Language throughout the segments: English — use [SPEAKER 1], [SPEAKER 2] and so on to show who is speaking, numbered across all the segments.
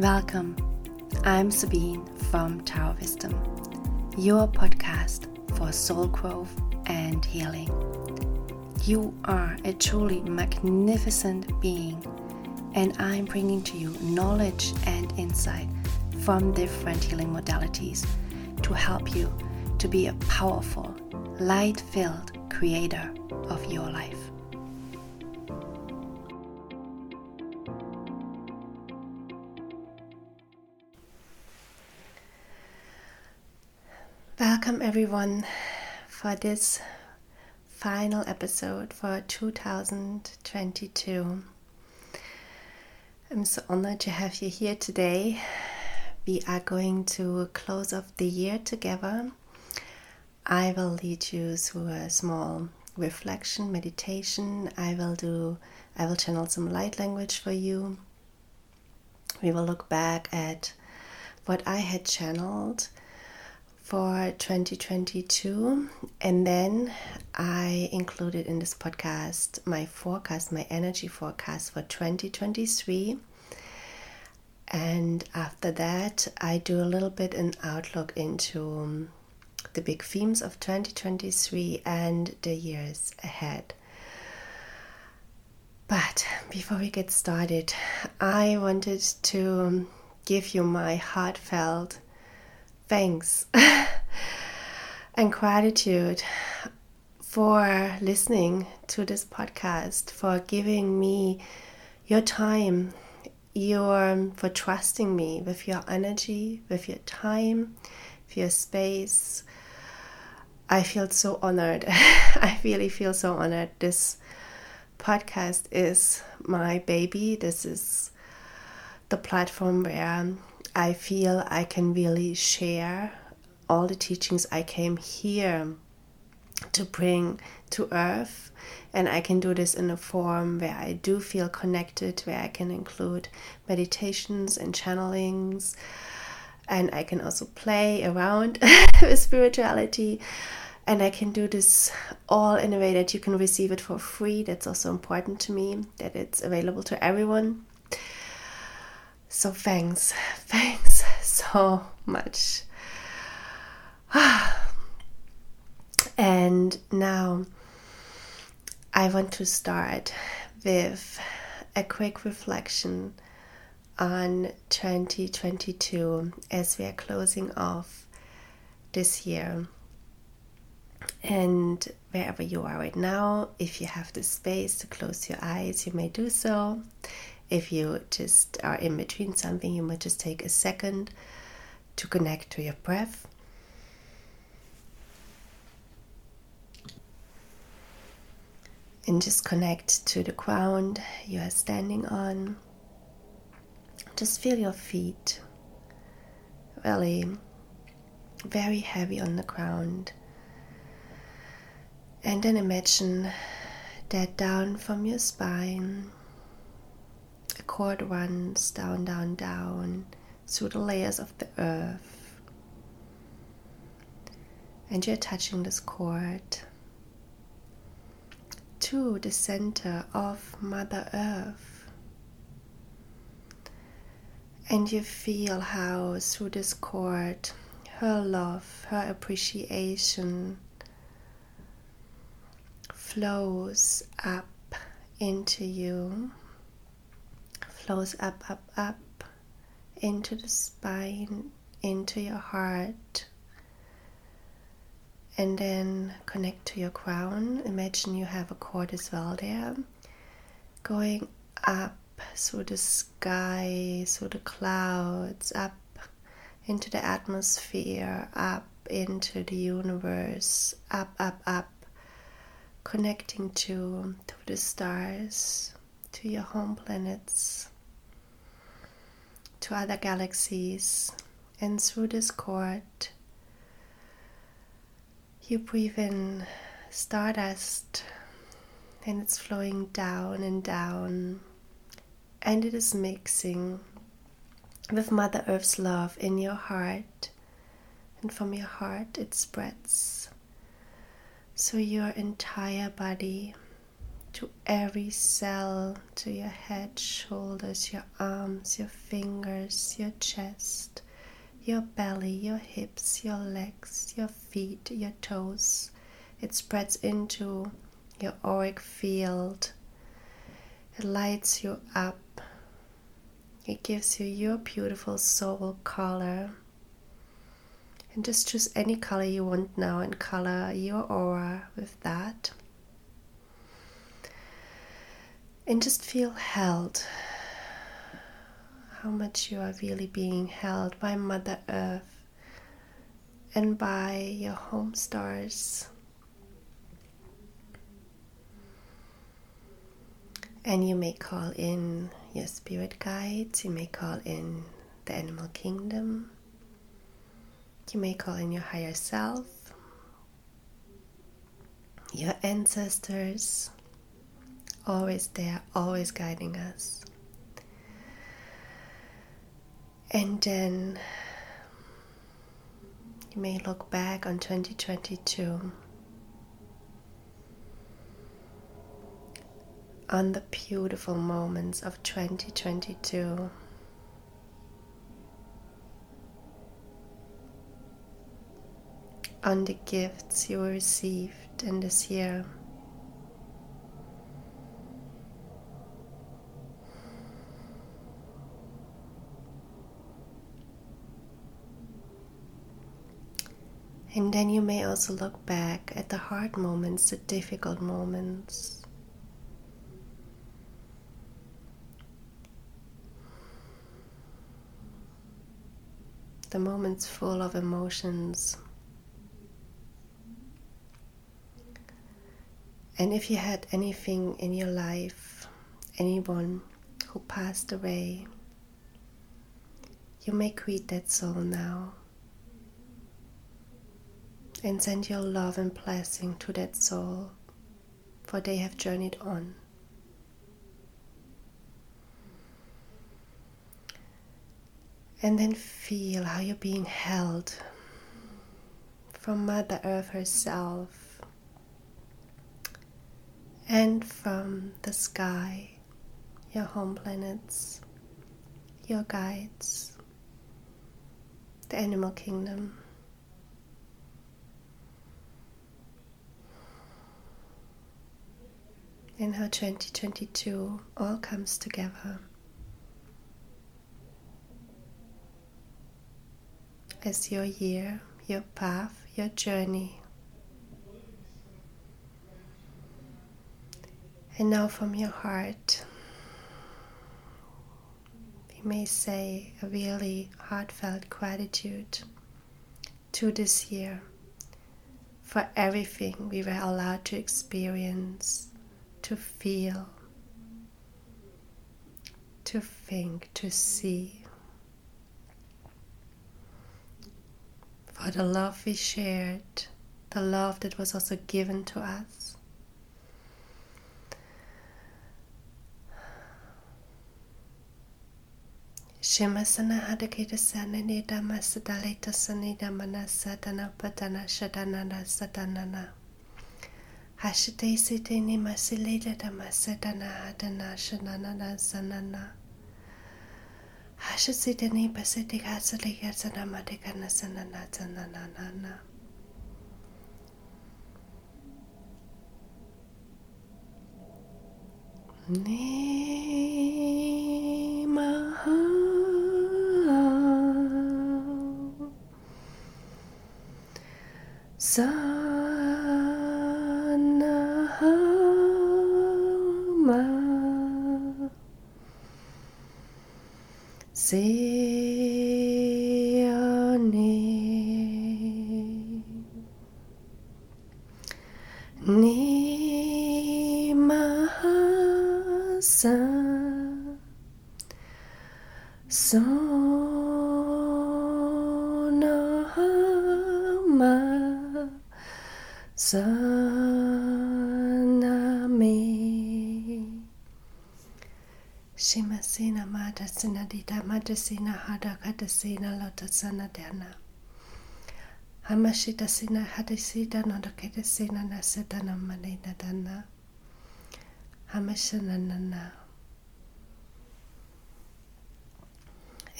[SPEAKER 1] Welcome. I'm Sabine from Tao Wisdom, your podcast for soul growth and healing. You are a truly magnificent being, and I'm bringing to you knowledge and insight from different healing modalities to help you to be a powerful, light filled creator of your life. Welcome, everyone, for this final episode for 2022. I'm so honored to have you here today. We are going to close off the year together. I will lead you through a small reflection meditation. I will do I will channel some light language for you. We will look back at what I had channeled for 2022 and then I included in this podcast my forecast, my energy forecast for 2023. And after that, I do a little bit an outlook into um, the big themes of 2023 and the years ahead. But before we get started, I wanted to give you my heartfelt thanks and gratitude for listening to this podcast, for giving me your time, your for trusting me with your energy, with your time, with your space. I feel so honored. I really feel so honored. This podcast is my baby. This is the platform where I feel I can really share all the teachings I came here to bring to earth and I can do this in a form where I do feel connected, where I can include meditations and channelings, and I can also play around with spirituality. And I can do this all in a way that you can receive it for free. That's also important to me that it's available to everyone. So thanks, thanks so much. and now I want to start with a quick reflection on 2022 as we are closing off this year. And wherever you are right now, if you have the space to close your eyes, you may do so. If you just are in between something, you might just take a second to connect to your breath. And just connect to the ground you are standing on. Just feel your feet really very heavy on the ground. And then imagine that down from your spine cord runs down, down, down through the layers of the earth. And you're touching this cord to the center of Mother Earth. And you feel how through this cord her love, her appreciation flows up into you flows up, up, up into the spine, into your heart. And then connect to your crown. Imagine you have a cord as well there. Going up through the sky, through the clouds, up into the atmosphere, up into the universe, up, up, up, connecting to, to the stars, to your home planets to other galaxies, and through this cord, you breathe in stardust, and it's flowing down and down, and it is mixing with Mother Earth's love in your heart, and from your heart it spreads. So your entire body to every cell, to your head, shoulders, your arms, your fingers, your chest, your belly, your hips, your legs, your feet, your toes. It spreads into your auric field. It lights you up. It gives you your beautiful soul color. And just choose any color you want now and color your aura with that. And just feel held. How much you are really being held by Mother Earth and by your home stars. And you may call in your spirit guides, you may call in the animal kingdom, you may call in your higher self, your ancestors, always there, always guiding us. And then you may look back on 2022 on the beautiful moments of 2022. On the gifts you received in this year. And then you may also look back at the hard moments, the difficult moments. The moments full of emotions. And if you had anything in your life, anyone who passed away, you may greet that soul now and send your love and blessing to that soul, for they have journeyed on. And then feel how you're being held from Mother Earth herself and from the sky, your home planets, your guides, the animal kingdom. And how 2022 all comes together as your year, your path, your journey. And now, from your heart, you may say a really heartfelt gratitude to this year for everything we were allowed to experience to feel, to think, to see. For the love we shared, the love that was also given to us. Shimasana hadakita sanani damasadalita sanida manasatana patana shadanana satanana. Hashite site ni masilita da masetana hadana shanana sanana. Hashite ni pasiti hasali yasana madikana sanana sanana. Ni maha sanahama Sione Ni mahasa Sonahama Madasina Dita Hada Kadasina Lotasana Dana. Hamashita Nasadana Manina Dana.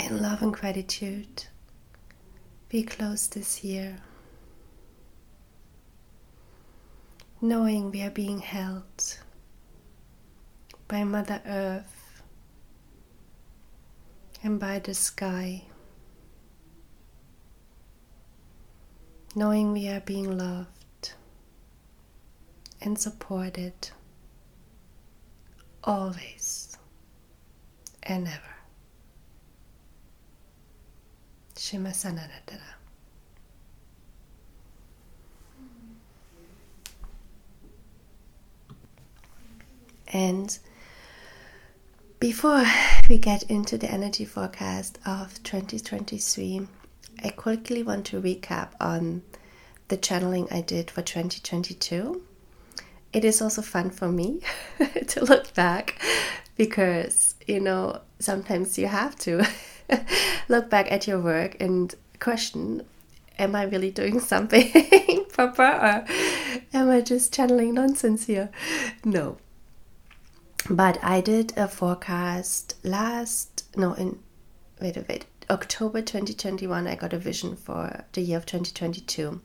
[SPEAKER 1] In love and gratitude, be close this year, knowing we are being held by Mother Earth and by the sky, knowing we are being loved and supported always and ever. Shima Sananadara. And before we get into the energy forecast of 2023, I quickly want to recap on the channeling I did for 2022. It is also fun for me to look back because, you know, sometimes you have to look back at your work and question am I really doing something proper or am I just channeling nonsense here? No. But I did a forecast last, no, in, wait a wait, October 2021, I got a vision for the year of 2022.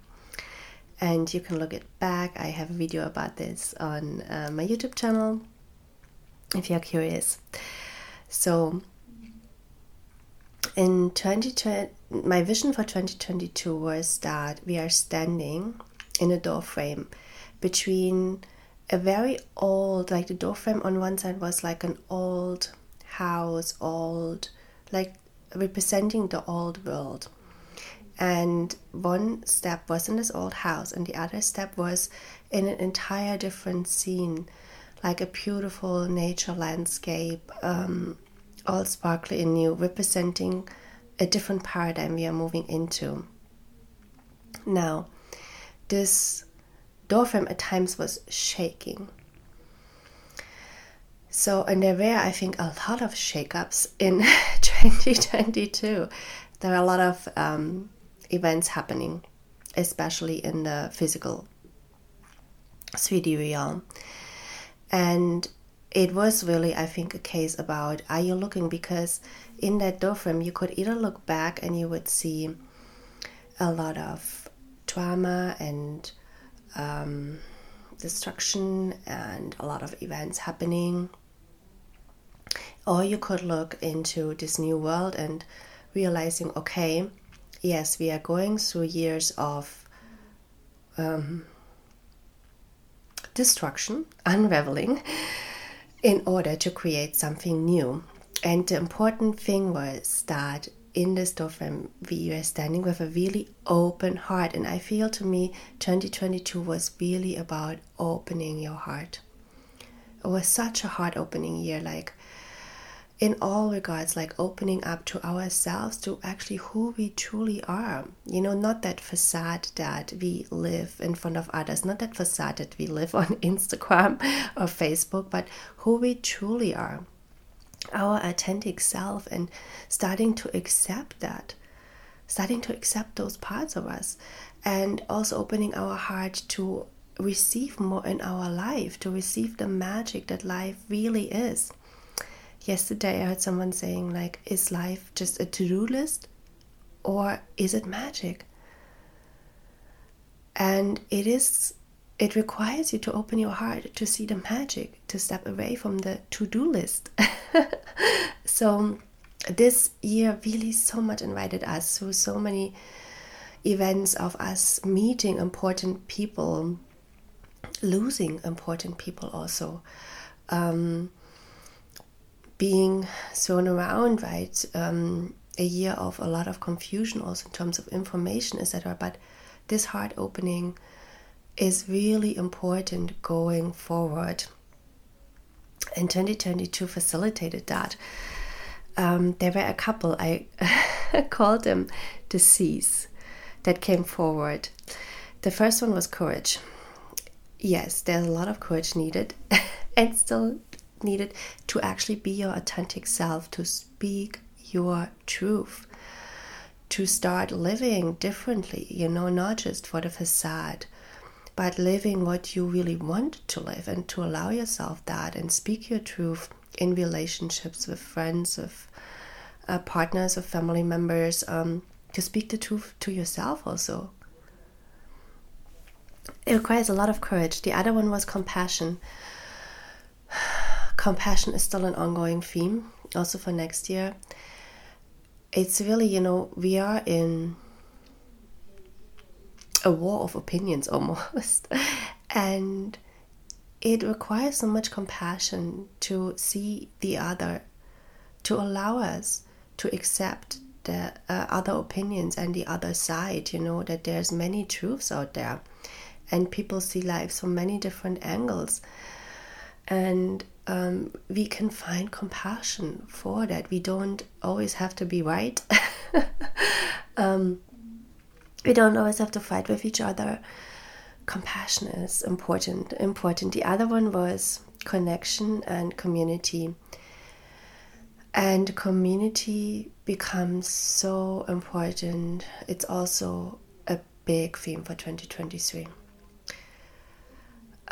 [SPEAKER 1] And you can look it back. I have a video about this on uh, my YouTube channel if you're curious. So, in 2020, my vision for 2022 was that we are standing in a door frame between a very old, like the door frame on one side was like an old house, old, like representing the old world. And one step was in this old house, and the other step was in an entire different scene, like a beautiful nature landscape, um, all sparkly and new, representing a different paradigm we are moving into. Now, this door frame at times was shaking. So, and there were, I think, a lot of shakeups in 2022. There are a lot of um, events happening, especially in the physical 3D realm. And it was really, I think, a case about are you looking? Because in that door frame, you could either look back and you would see a lot of drama and um, destruction and a lot of events happening. Or you could look into this new world and realizing, okay, yes, we are going through years of um, destruction, unraveling, in order to create something new. And the important thing was that in this doorframe, we were standing with a really open heart. And I feel to me, 2022 was really about opening your heart. It was such a heart opening year. Like, in all regards, like opening up to ourselves, to actually who we truly are. You know, not that facade that we live in front of others, not that facade that we live on Instagram or Facebook, but who we truly are. Our authentic self and starting to accept that, starting to accept those parts of us, and also opening our heart to receive more in our life, to receive the magic that life really is yesterday I heard someone saying, like, is life just a to do list or is it magic? And it is, it requires you to open your heart to see the magic, to step away from the to do list. so, this year really so much invited us through so many events of us meeting important people, losing important people also. Um, being thrown around, right? Um, a year of a lot of confusion, also in terms of information, etc. But this heart opening is really important going forward. And 2022 facilitated that. Um, there were a couple, I called them the C's, that came forward. The first one was courage. Yes, there's a lot of courage needed, and still needed to actually be your authentic self, to speak your truth, to start living differently, you know, not just for the facade, but living what you really want to live and to allow yourself that and speak your truth in relationships with friends, with uh, partners, with family members, um, to speak the truth to yourself also. It requires a lot of courage. The other one was compassion. compassion is still an ongoing theme, also for next year. It's really, you know, we are in a war of opinions almost. and it requires so much compassion to see the other, to allow us to accept the uh, other opinions and the other side, you know, that there's many truths out there and people see lives from many different angles. And um, we can find compassion for that. We don't always have to be right. um, we don't always have to fight with each other. Compassion is important. Important. The other one was connection and community. And community becomes so important. It's also a big theme for 2023.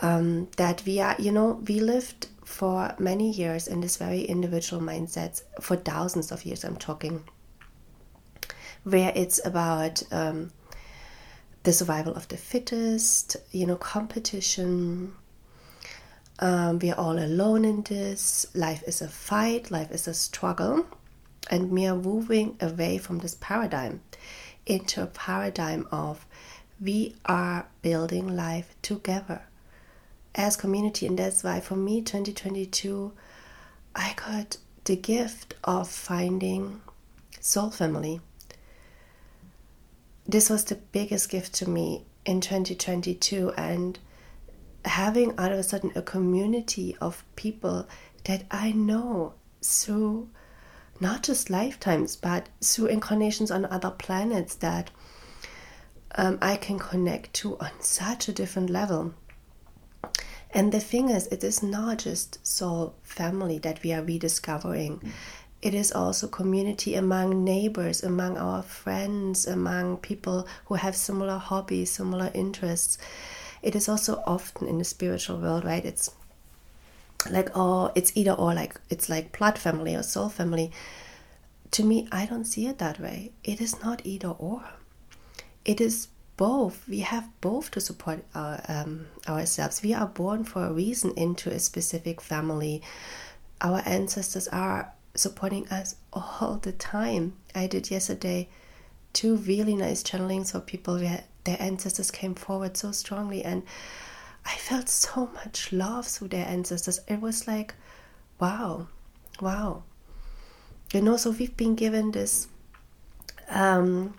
[SPEAKER 1] Um, that we are, you know, we lived for many years in this very individual mindsets for thousands of years, I'm talking, where it's about um, the survival of the fittest, you know, competition. Um, we are all alone in this. Life is a fight, life is a struggle. And we are moving away from this paradigm into a paradigm of we are building life together as community. And that's why for me, 2022, I got the gift of finding soul family this was the biggest gift to me in 2022 and having all of a sudden a community of people that I know through not just lifetimes but through incarnations on other planets that um, I can connect to on such a different level. And the thing is, it is not just soul family that we are rediscovering it is also community among neighbors, among our friends, among people who have similar hobbies, similar interests. It is also often in the spiritual world, right? It's like oh, it's either or, like it's like blood family or soul family. To me, I don't see it that way. It is not either or. It is both. We have both to support our, um, ourselves. We are born for a reason into a specific family. Our ancestors are supporting us all the time. I did yesterday two really nice channelings for people where their ancestors came forward so strongly and I felt so much love through their ancestors. It was like, wow, wow. You know, so we've been given this um,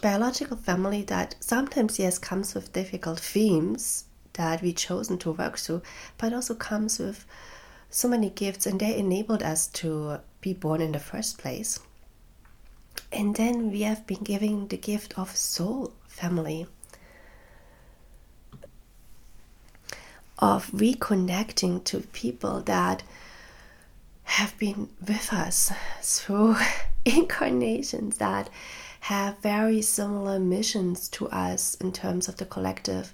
[SPEAKER 1] biological family that sometimes, yes, comes with difficult themes that we've chosen to work through, but also comes with so many gifts and they enabled us to be born in the first place. And then we have been given the gift of soul family, of reconnecting to people that have been with us through incarnations that have very similar missions to us in terms of the collective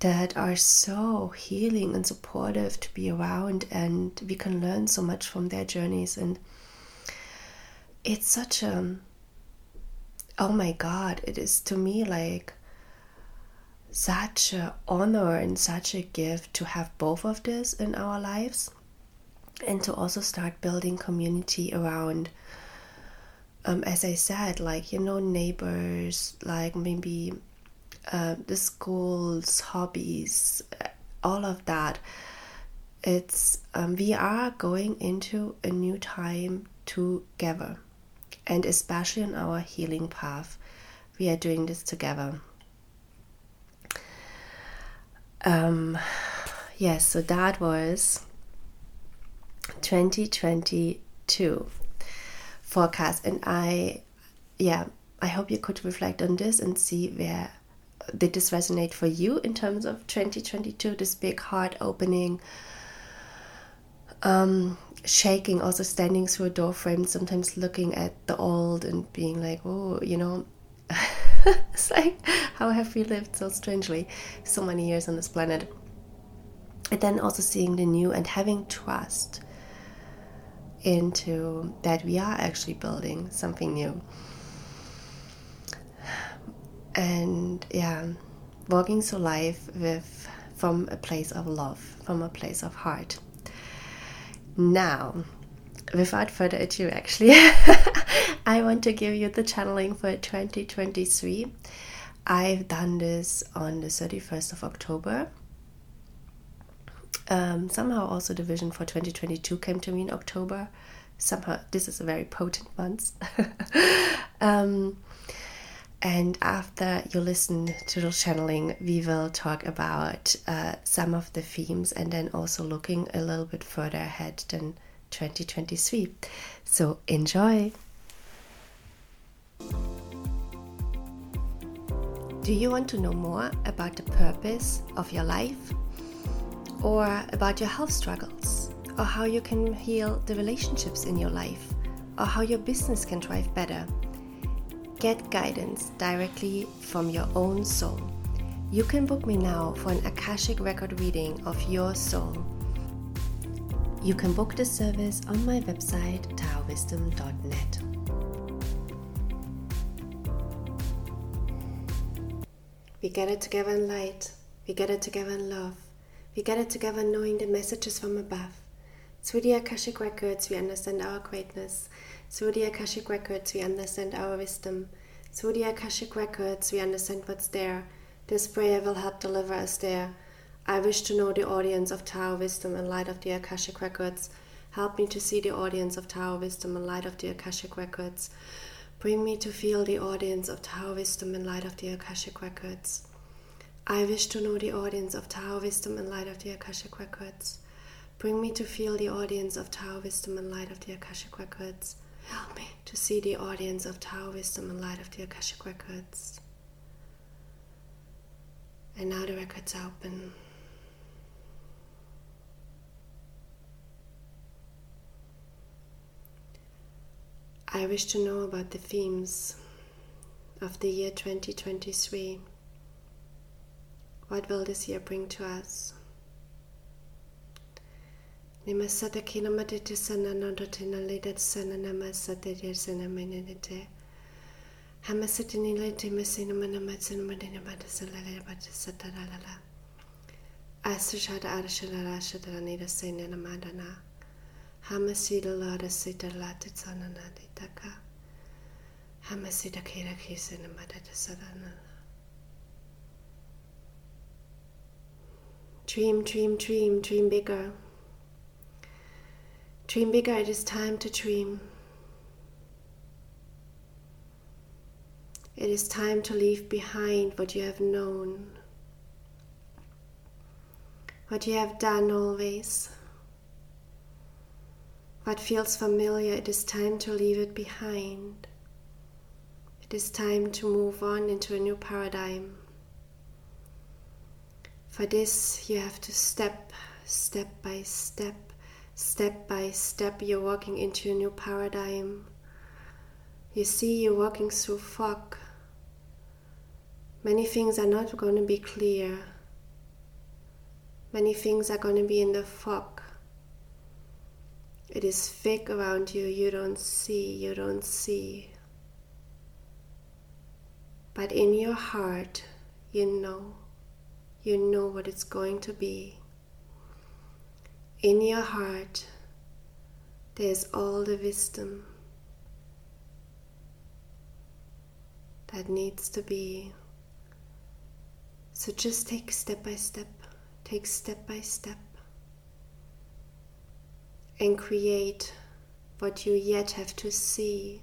[SPEAKER 1] that are so healing and supportive to be around and we can learn so much from their journeys. And it's such a oh my god it is to me like such an honor and such a gift to have both of this in our lives and to also start building community around um, as i said like you know neighbors like maybe uh, the schools, hobbies, all of that. It's um, we are going into a new time together, and especially on our healing path, we are doing this together. Um, yes, so that was 2022 forecast, and I, yeah, I hope you could reflect on this and see where did this resonate for you in terms of 2022 this big heart opening um, shaking also standing through a door frame sometimes looking at the old and being like oh you know it's like, how have we lived so strangely so many years on this planet? And then also seeing the new and having trust into that we are actually building something new. And yeah, walking through life with from a place of love, from a place of heart. Now, without further ado, actually, I want to give you the channeling for 2023. I've done this on the 31st of October. Um, somehow, also the vision for 2022 came to me in October. Somehow, this is a very potent month. um, and after you listen to the channeling, we will talk about uh, some of the themes and then also looking a little bit further ahead than 2023. So enjoy! Do you want to know more about the purpose of your life? Or about your health struggles? Or how you can heal the relationships in your life? Or how your business can thrive better? Get guidance directly from your own soul. You can book me now for an Akashic record reading of your soul. You can book the service on my website taowisdom.net. We get it together in light, we get it together in love, we get it together knowing the messages from above. Through the Akashic records, we understand our greatness through the Akashic Records, we understand our wisdom. Through the Akashic Records, we understand what's there. This prayer will help deliver us there. I wish to know the audience of Tao Wisdom in light of the Akashic Records. Help me to see the audience of Tao Wisdom in light of the Akashic Records. Bring me to feel the audience of Tao Wisdom in light of the Akashic Records. I wish to know the audience of Tao Wisdom in light of the Akashic Records. Bring me to feel the audience of Tao Wisdom in light of the Akashic Records. Help me to see the audience of Tao wisdom in light of the Akashic records. And now the records open. I wish to know about the themes of the year 2023. What will this year bring to us? Nimasata kina matete sana nondo tina ledat sana sana madina bata salala bata satarala. Asashada arashala rashadra nida namadana. Lada sita naditaka. Kira kisa namadata sadana. Dream, dream, dream, dream bigger. Dream bigger, it is time to dream. It is time to leave behind what you have known, what you have done always. What feels familiar, it is time to leave it behind. It is time to move on into a new paradigm. For this, you have to step, step by step, step by step you're walking into a new paradigm. You see, you're walking through fog. Many things are not going to be clear. Many things are going to be in the fog. It is thick around you, you don't see, you don't see. But in your heart, you know, you know what it's going to be in your heart, there's all the wisdom that needs to be. So just take step by step, take step by step, and create what you yet have to see.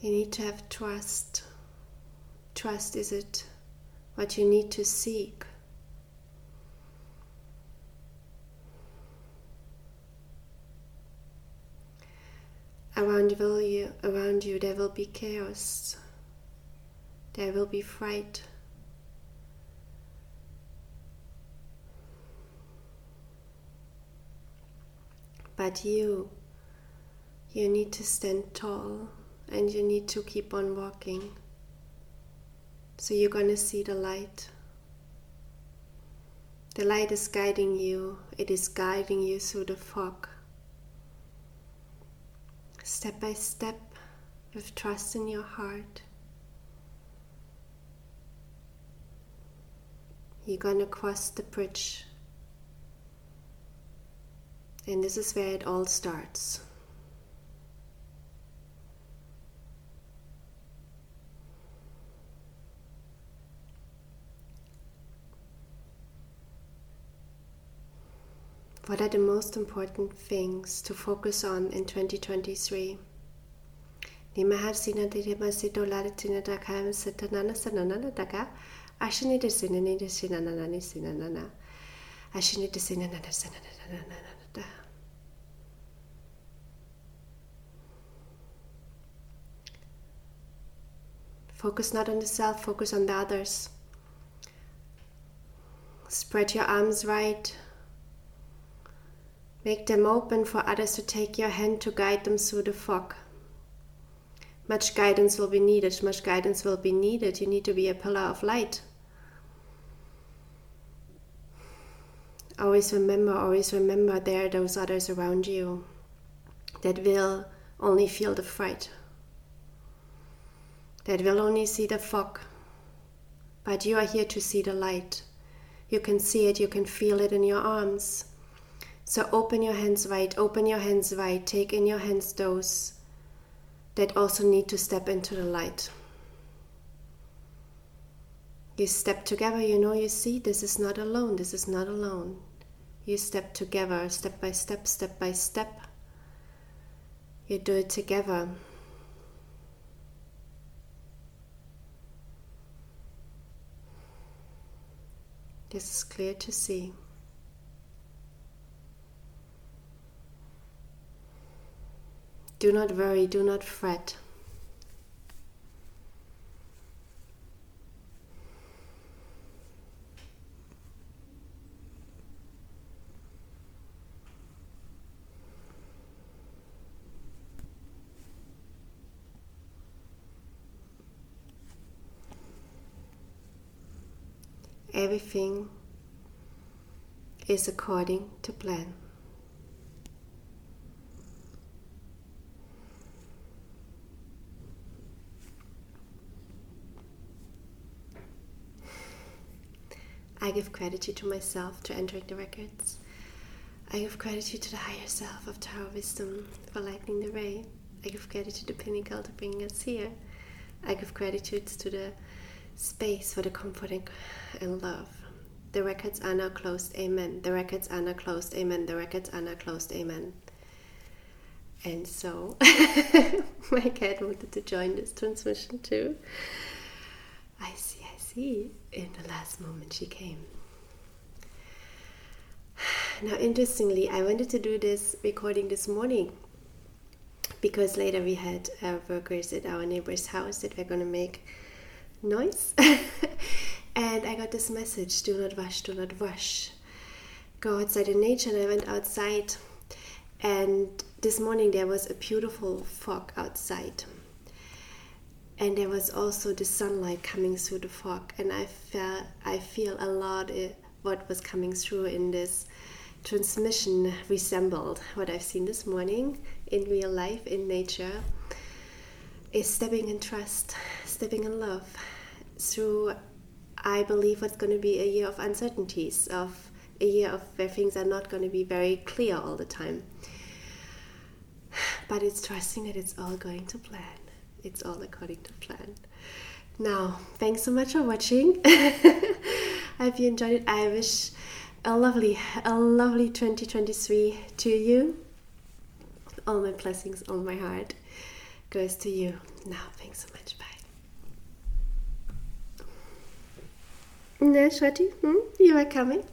[SPEAKER 1] You need to have trust. Trust is it what you need to seek. Around you, around you there will be chaos. There will be fright. But you, you need to stand tall and you need to keep on walking. So you're going to see the light. The light is guiding you, it is guiding you through the fog. Step by step, with trust in your heart. You're to cross the bridge. And this is where it all starts. What are the most important things to focus on in 2023? Nima har sina diri masito lara tina da kaya masita nana sanana daga ashini de sina ni de sina nana ni sina nana ashini de sina nana sina nana nana da Focus not on the self, focus on the others. Spread your arms wide Make them open for others to take your hand to guide them through the fog. Much guidance will be needed, much guidance will be needed. You need to be a pillar of light. Always remember, always remember there are those others around you that will only feel the fright, that will only see the fog. But you are here to see the light. You can see it, you can feel it in your arms. So open your hands wide, open your hands wide, take in your hands those that also need to step into the light. You step together, you know, you see, this is not alone, this is not alone. You step together, step by step, step by step. You do it together. This is clear to see. Do not worry, do not fret. Everything is according to plan. I give gratitude to myself to entering the records. I give gratitude to the higher self of Tao Wisdom for lighting the way. I give gratitude to the Pinnacle to bring us here. I give gratitude to the space for the comfort and love. The records are now closed, amen. The records are now closed, amen. The records are now closed, amen. And so, my cat wanted to join this transmission too. I see see, in the last moment she came. Now, interestingly, I wanted to do this recording this morning because later we had uh, workers at our neighbor's house that were going to make noise. and I got this message do not rush, do not rush. Go outside in nature. And I went outside, and this morning there was a beautiful fog outside and there was also the sunlight coming through the fog. And i felt i feel a lot it, what was coming through in this transmission resembled what i've seen this morning in real life in nature is stepping in trust stepping in love through i believe what's going to be a year of uncertainties of a year of where things are not going to be very clear all the time. But it's trusting that it's all going to plan it's all according to plan. Now, thanks so much for watching. I hope you enjoyed it. I wish a lovely, a lovely 2023 to you. All my blessings, all my heart goes to you. Now, thanks so much. Bye. No, Shwati, hmm? you are coming.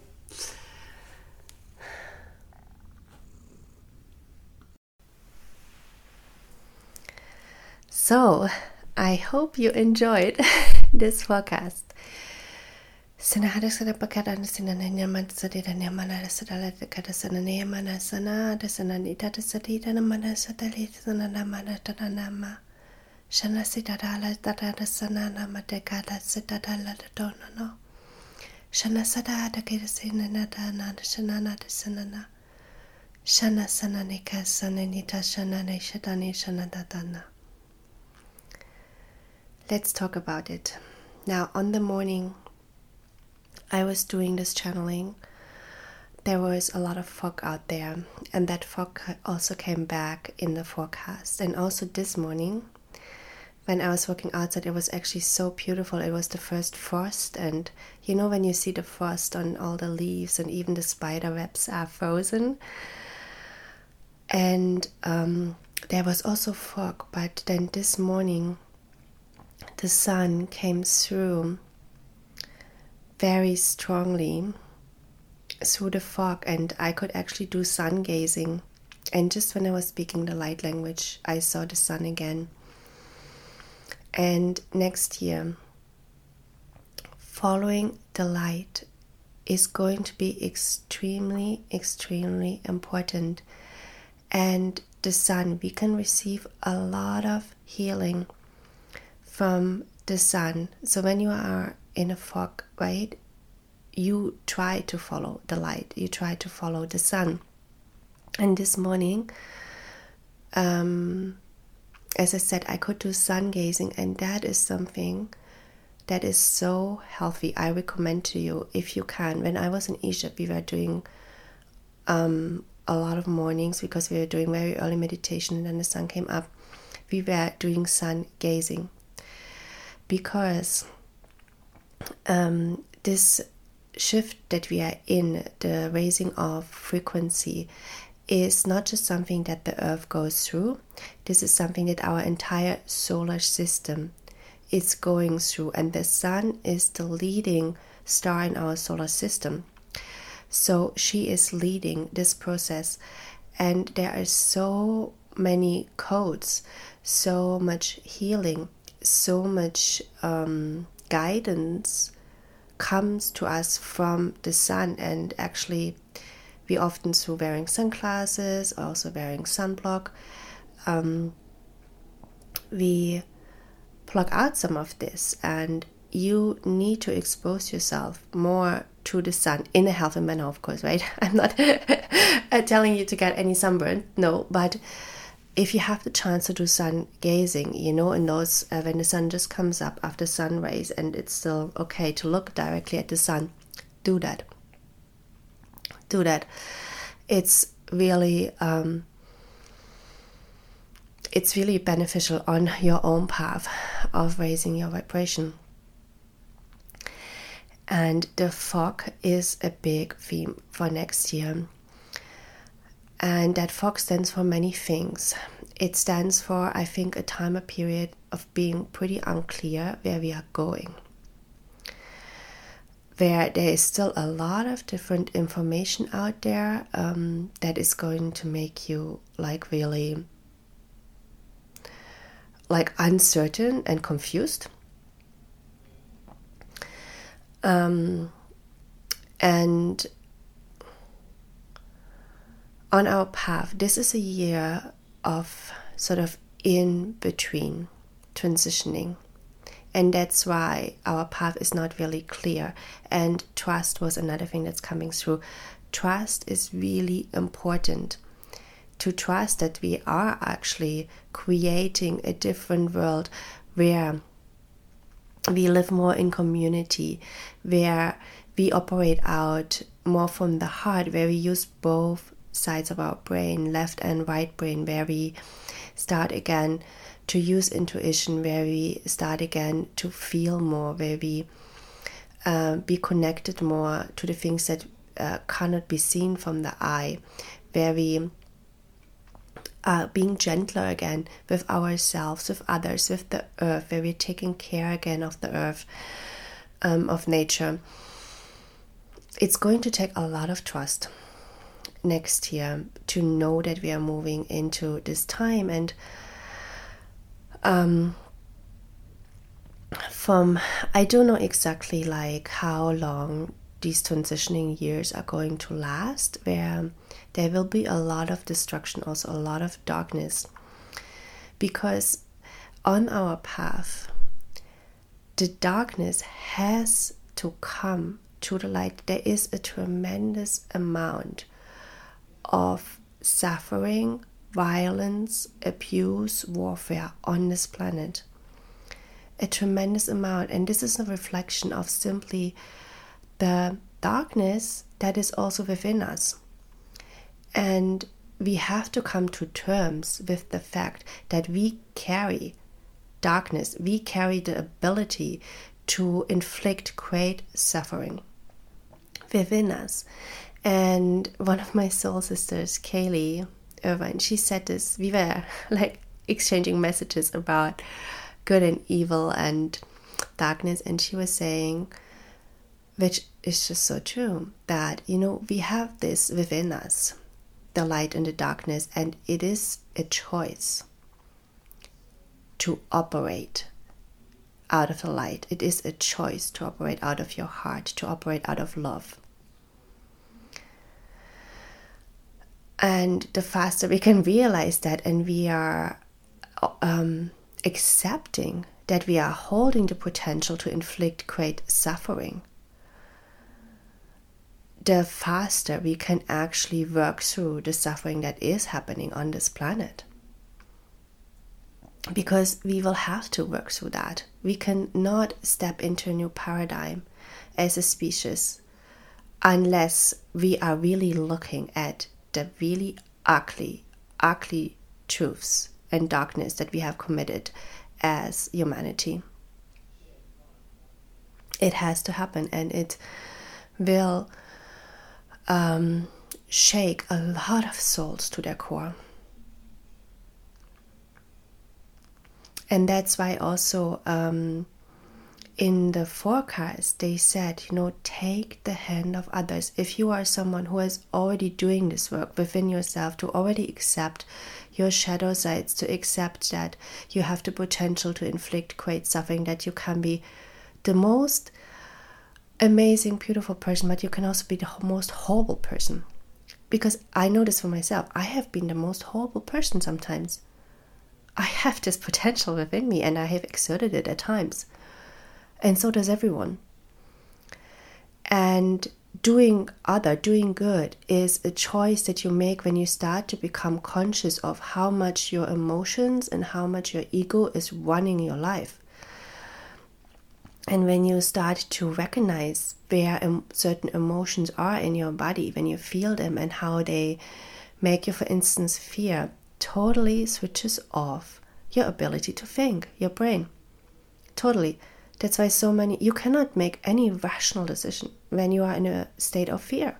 [SPEAKER 1] So, I hope you enjoyed this podcast. Sana hada sana pakada sana nanya mana sadi dan mana sadala kada sana ne mana sana da sana ni da sadi dan mana sadali sana na mana tana nama Shana Sidadala Dadada Sanana Madegada Sidadala Donono. Shana Sadada Gidasinana Dana Shanana Sanana. Shana Sananika Sananita Shanane Shadani Shanadadana. Let's talk about it. Now, on the morning I was doing this channeling, there was a lot of fog out there, and that fog also came back in the forecast. And also this morning, when I was walking outside, it was actually so beautiful. It was the first frost, and you know, when you see the frost on all the leaves and even the spider webs are frozen. And um, there was also fog, but then this morning, the sun came through very strongly through the fog, and I could actually do sun gazing. And just when I was speaking the light language, I saw the sun again. And next year, following the light is going to be extremely, extremely important. And the sun, we can receive a lot of healing from the sun. So when you are in a fog, right, you try to follow the light, you try to follow the sun. And this morning, um, as I said, I could do sun gazing, and that is something that is so healthy. I recommend to you if you can. When I was in Egypt, we were doing um, a lot of mornings because we were doing very early meditation, and then the sun came up. We were doing sun gazing because um, this shift that we are in, the raising of frequency, is not just something that the earth goes through, this is something that our entire solar system is going through, and the sun is the leading star in our solar system. So she is leading this process, and there are so many codes, so much healing, so much um, guidance comes to us from the sun. And actually we often through wearing sunglasses also wearing sunblock. Um, we plug out some of this. And you need to expose yourself more to the sun in a healthy manner of course right? I'm not telling you to get any sunburn no but if you have the chance to do sun gazing, you know, in those uh, when the sun just comes up after sun rays and it's still okay to look directly at the sun, do that. Do that. It's really um, it's really beneficial on your own path of raising your vibration. And the fog is a big theme for next year and that fog stands for many things. It stands for, I think, a time, a period of being pretty unclear where we are going. Where there is still a lot of different information out there um, that is going to make you like really like uncertain and confused. Um, and on our path, this is a year of sort of in between transitioning. And that's why our path is not really clear. And trust was another thing that's coming through. Trust is really important to trust that we are actually creating a different world where we live more in community, where we operate out more from the heart, where we use both sides of our brain, left and right brain, where we start again to use intuition, where we start again to feel more, where we uh, be connected more to the things that uh, cannot be seen from the eye, where we are being gentler again with ourselves, with others, with the earth, where we're taking care again of the earth, um, of nature. It's going to take a lot of trust next year to know that we are moving into this time and um, from I don't know exactly like how long these transitioning years are going to last where there will be a lot of destruction also a lot of darkness because on our path, the darkness has to come to the light. There is a tremendous amount of suffering, violence, abuse, warfare on this planet. A tremendous amount. And this is a reflection of simply the darkness that is also within us. And we have to come to terms with the fact that we carry darkness, we carry the ability to inflict great suffering within us. And one of my soul sisters, Kaylee Irvine, she said this. We were like exchanging messages about good and evil and darkness, and she was saying, which is just so true, that you know, we have this within us the light and the darkness, and it is a choice to operate out of the light. It is a choice to operate out of your heart, to operate out of love. And the faster we can realize that, and we are um, accepting that we are holding the potential to inflict great suffering, the faster we can actually work through the suffering that is happening on this planet. Because we will have to work through that. We cannot step into a new paradigm as a species unless we are really looking at the really ugly, ugly truths and darkness that we have committed as humanity. It has to happen and it will um, shake a lot of souls to their core. And that's why also um, in the forecast they said, you know, take the hand of others. If you are someone who is already doing this work within yourself, to already accept your shadow sides, to accept that you have the potential to inflict great suffering, that you can be the most amazing, beautiful person, but you can also be the most horrible person. Because I know this for myself. I have been the most horrible person sometimes. I have this potential within me and I have exerted it at times. And so does everyone. And doing other, doing good is a choice that you make when you start to become conscious of how much your emotions and how much your ego is running your life. And when you start to recognize where certain emotions are in your body, when you feel them and how they make you, for instance, fear, totally switches off your ability to think, your brain. Totally. That's why so many, you cannot make any rational decision when you are in a state of fear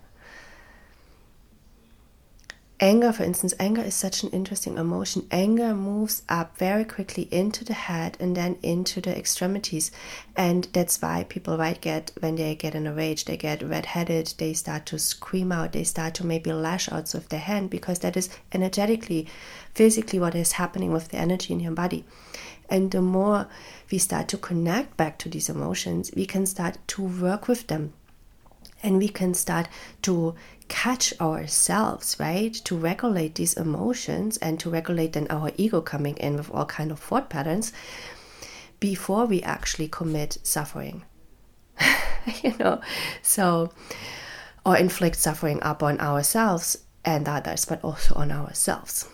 [SPEAKER 1] anger, for instance, anger is such an interesting emotion. Anger moves up very quickly into the head and then into the extremities. And that's why people might get, when they get in a rage, they get red-headed, they start to scream out, they start to maybe lash out with their hand because that is energetically, physically what is happening with the energy in your body. And the more we start to connect back to these emotions, we can start to work with them. And we can start to catch ourselves right? To regulate these emotions and to regulate then our ego coming in with all kind of thought patterns before we actually commit suffering. You know? So or inflict suffering upon ourselves and others but also on ourselves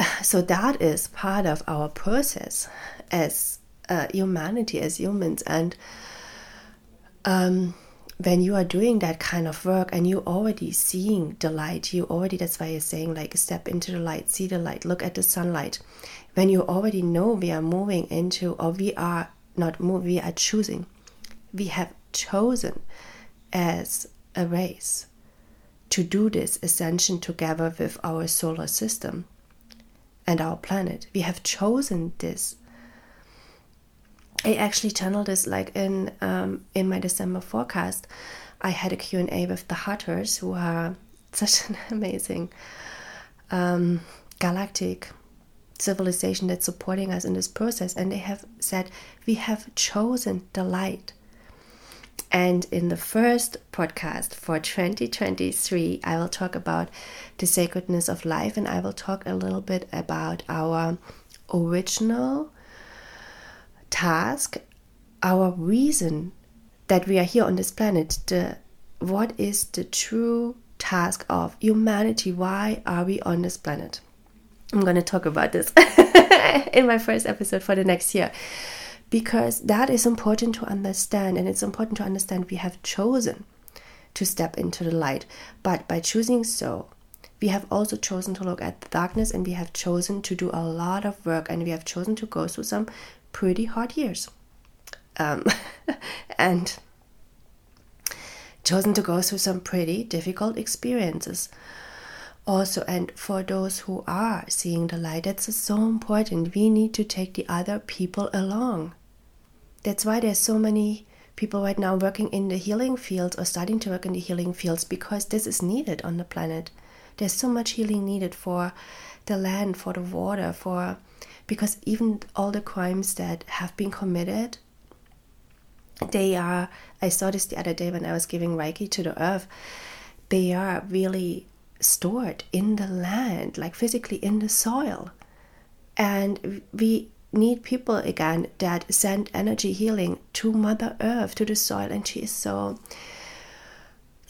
[SPEAKER 1] so that is part of our process as uh, humanity as humans and um, when you are doing that kind of work and you already seeing the light, you already that's why you're saying like step into the light, see the light, look at the sunlight. When you already know we are moving into or we are not moving, we are choosing. We have chosen as a race to do this ascension together with our solar system and our planet. We have chosen this I actually channeled this like in um, in my December forecast. I had a Q&A with the Hathors who are such an amazing um, galactic civilization that's supporting us in this process and they have said we have chosen the light and in the first podcast for 2023 i will talk about the sacredness of life and i will talk a little bit about our original task, our reason that we are here on this planet, the what is the true task of humanity? Why are we on this planet? I'm going to talk about this in my first episode for the next year because that is important to understand, and it's important to understand we have chosen to step into the light, but by choosing so, we have also chosen to look at the darkness and we have chosen to do a lot of work and we have chosen to go through some pretty hard years. Um, and chosen to go through some pretty difficult experiences. Also and for those who are seeing the light that's so important. We need to take the other people along that's why there's so many people right now working in the healing fields or starting to work in the healing fields because this is needed on the planet. There's so much healing needed for the land for the water for because even all the crimes that have been committed they are i saw this the other day when i was giving reiki to the earth they are really stored in the land like physically in the soil. And we need people again that send energy healing to mother earth to the soil and she is so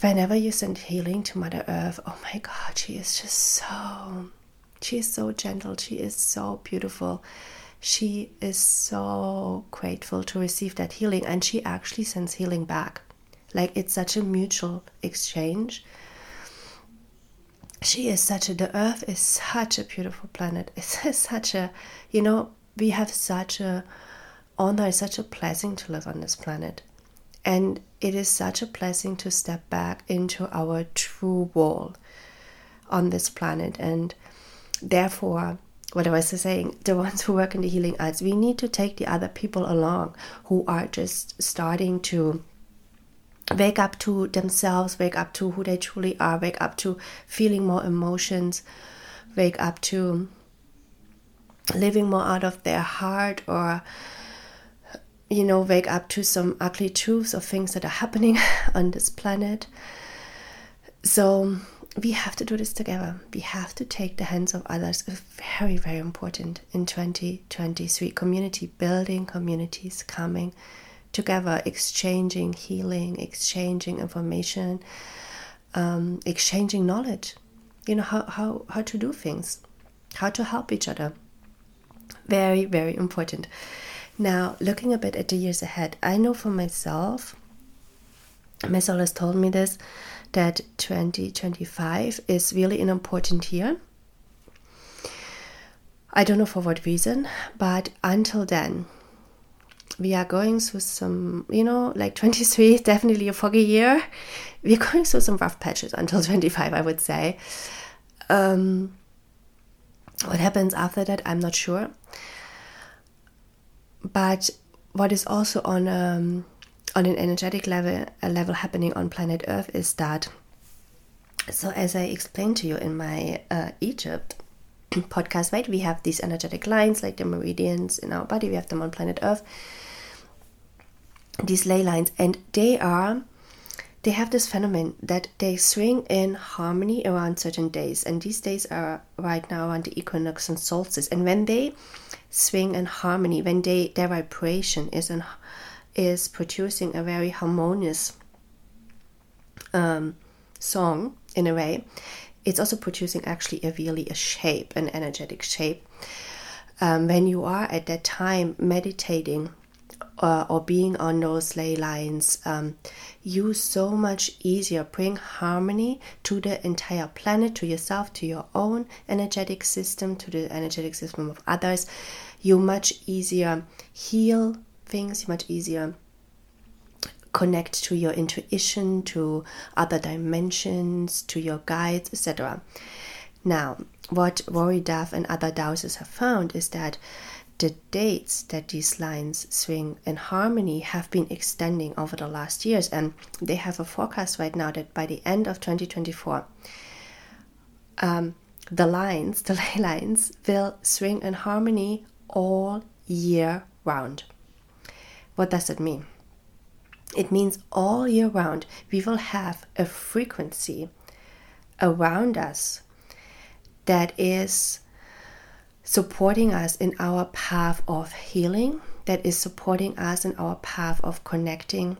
[SPEAKER 1] whenever you send healing to mother earth oh my god she is just so she is so gentle she is so beautiful she is so grateful to receive that healing and she actually sends healing back. Like it's such a mutual exchange. She is such a, the earth is such a beautiful planet. It's such a, you know, we have such a honor, such a blessing to live on this planet. And it is such a blessing to step back into our true wall on this planet. And therefore, what I was saying, the ones who work in the healing arts, we need to take the other people along who are just starting to wake up to themselves, wake up to who they truly are, wake up to feeling more emotions, wake up to living more out of their heart or you know wake up to some ugly truths of things that are happening on this planet so we have to do this together. We have to take the hands of others. It's very, very important in 2023. Community building, communities coming together, exchanging healing, exchanging information, um, exchanging knowledge. You know, how, how, how to do things, how to help each other. Very, very important. Now, looking a bit at the years ahead, I know for myself, my soul has told me this that 2025 is really an important year. I don't know for what reason, but until then, we are going through some, you know, like 23 is definitely a foggy year. We're going through some rough patches until 25, I would say. Um, what happens after that, I'm not sure. But what is also on um, on an energetic level a level happening on planet Earth is that so as I explained to you in my uh, Egypt podcast, right? We have these energetic lines like the meridians in our body. We have them on planet Earth. These ley lines, and they are they have this phenomenon that they swing in harmony around certain days, and these days are right now around the equinox and solstice. And when they swing in harmony, when they their vibration is in is producing a very harmonious um, song in a way. It's also producing actually a really a shape, an energetic shape. Um, when you are at that time meditating uh, or being on those ley lines, um, you so much easier bring harmony to the entire planet, to yourself, to your own energetic system, to the energetic system of others. You much easier heal things you much easier connect to your intuition, to other dimensions, to your guides, etc. Now, what Rory Duff and other dowsers have found is that the dates that these lines swing in harmony have been extending over the last years, and they have a forecast right now that by the end of 2024, um, the lines, the ley lines, will swing in harmony all year round. What does it mean? It means all year round we will have a frequency around us that is supporting us in our path of healing, that is supporting us in our path of connecting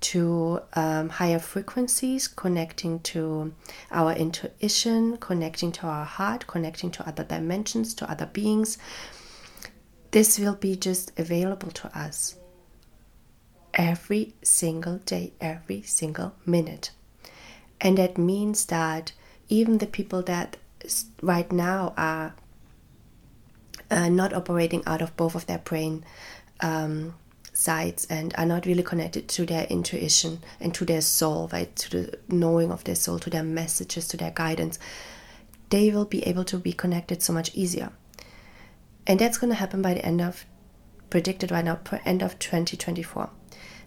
[SPEAKER 1] to um, higher frequencies, connecting to our intuition, connecting to our heart, connecting to other dimensions, to other beings. This will be just available to us every single day, every single minute. And that means that even the people that right now are uh, not operating out of both of their brain um, sides and are not really connected to their intuition and to their soul, right? To the knowing of their soul, to their messages, to their guidance, they will be able to be connected so much easier. And that's going to happen by the end of, predicted right now, end of 2024.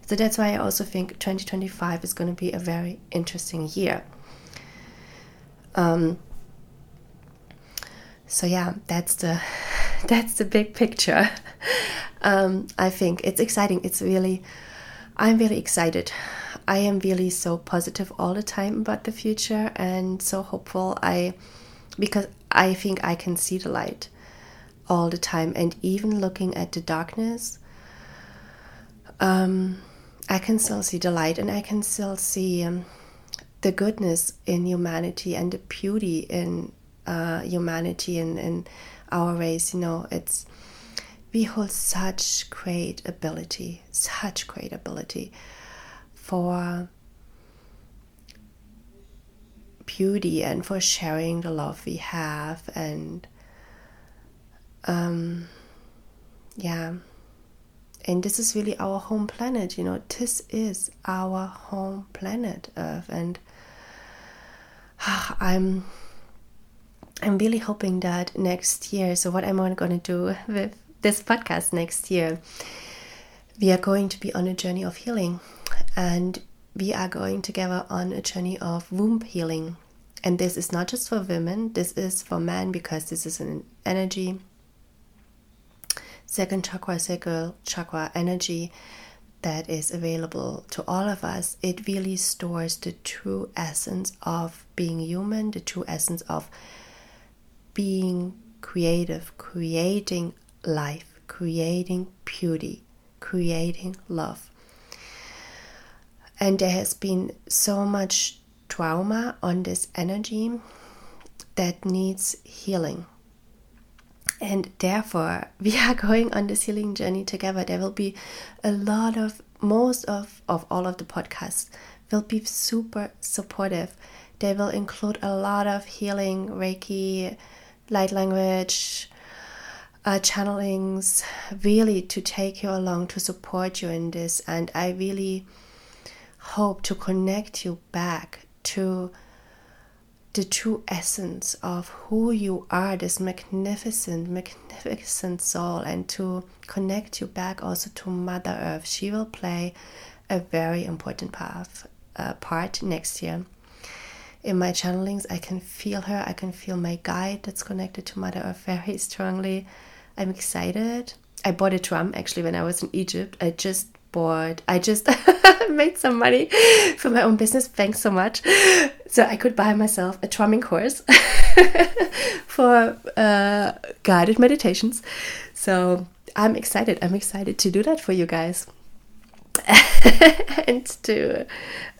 [SPEAKER 1] So that's why I also think 2025 is going to be a very interesting year. Um, so yeah, that's the that's the big picture. Um, I think it's exciting. It's really, I'm really excited. I am really so positive all the time about the future and so hopeful. I, because I think I can see the light all the time, and even looking at the darkness, um, I can still see the light, and I can still see um, the goodness in humanity and the beauty in uh, humanity and, and our race. You know, it's we hold such great ability, such great ability for beauty and for sharing the love we have and um yeah and this is really our home planet you know this is our home planet earth and i'm i'm really hoping that next year so what am i going to do with this podcast next year, we are going to be on a journey of healing and we are going together on a journey of womb healing. And this is not just for women, this is for men because this is an energy, second chakra, sacral chakra energy that is available to all of us. It really stores the true essence of being human, the true essence of being creative, creating life, creating beauty, creating love. And there has been so much trauma on this energy that needs healing. And therefore, we are going on this healing journey together. There will be a lot of, most of, of all of the podcasts will be super supportive. They will include a lot of healing, Reiki, light language, uh, channelings really to take you along to support you in this. And i really hope to connect you back to the true essence of who you are this magnificent magnificent soul and to connect you back also to mother earth. She will play a very important path, uh, part next year in my channelings i can feel her i can feel my guide that's connected to mother earth very strongly I'm excited. I bought a drum actually when I was in Egypt. I just bought, I just made some money for my own business. Thanks so much. So I could buy myself a drumming course for uh, guided meditations. So I'm excited. I'm excited to do that for you guys. and to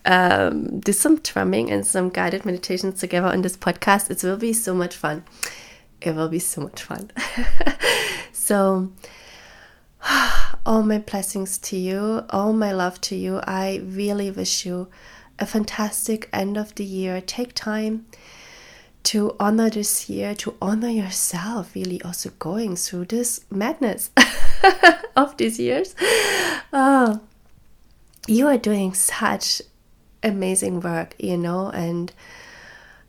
[SPEAKER 1] um, do some drumming and some guided meditations together on this podcast. It will be so much fun. It will be so much fun. so, all my blessings to you, all my love to you. I really wish you a fantastic end of the year. Take time to honor this year, to honor yourself, really also going through this madness of these years. Oh, you are doing such amazing work, you know, and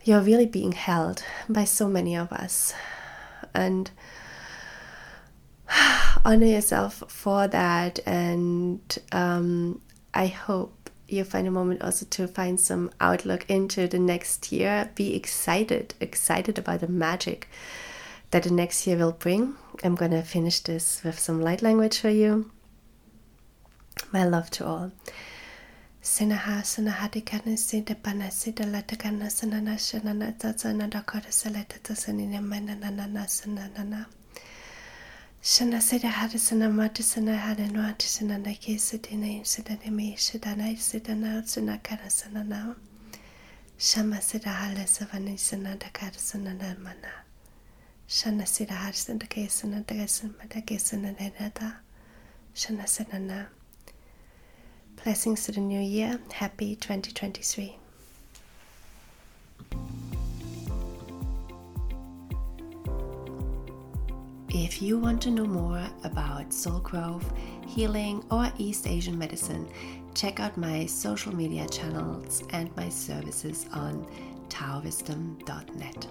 [SPEAKER 1] you're really being held by so many of us. And honor yourself for that. And um, I hope you find a moment also to find some outlook into the next year. Be excited, excited about the magic that the next year will bring. I'm going to finish this with some light language for you. My love to all. Sinaha, Sinaha, Dikana, Sidapana, Sidalatagana, Sanana, Shanana, Tatsana, Dakota, Salatata, Sanina, Manana, Sanana. Shana Sida Hadasana Matasana Hadanwa Tisana Naki Sidina Sidanami Shidana Sidana Sina Karasana now. Shama Sida Halasavani Sanada Karasana Narmana. Shana Sida na ta Dagasana Madakesana Nedata. na na Blessings to the new year. Happy 2023. If you want to know more about soul growth, healing, or East Asian medicine, check out my social media channels and my services on taowisdom.net.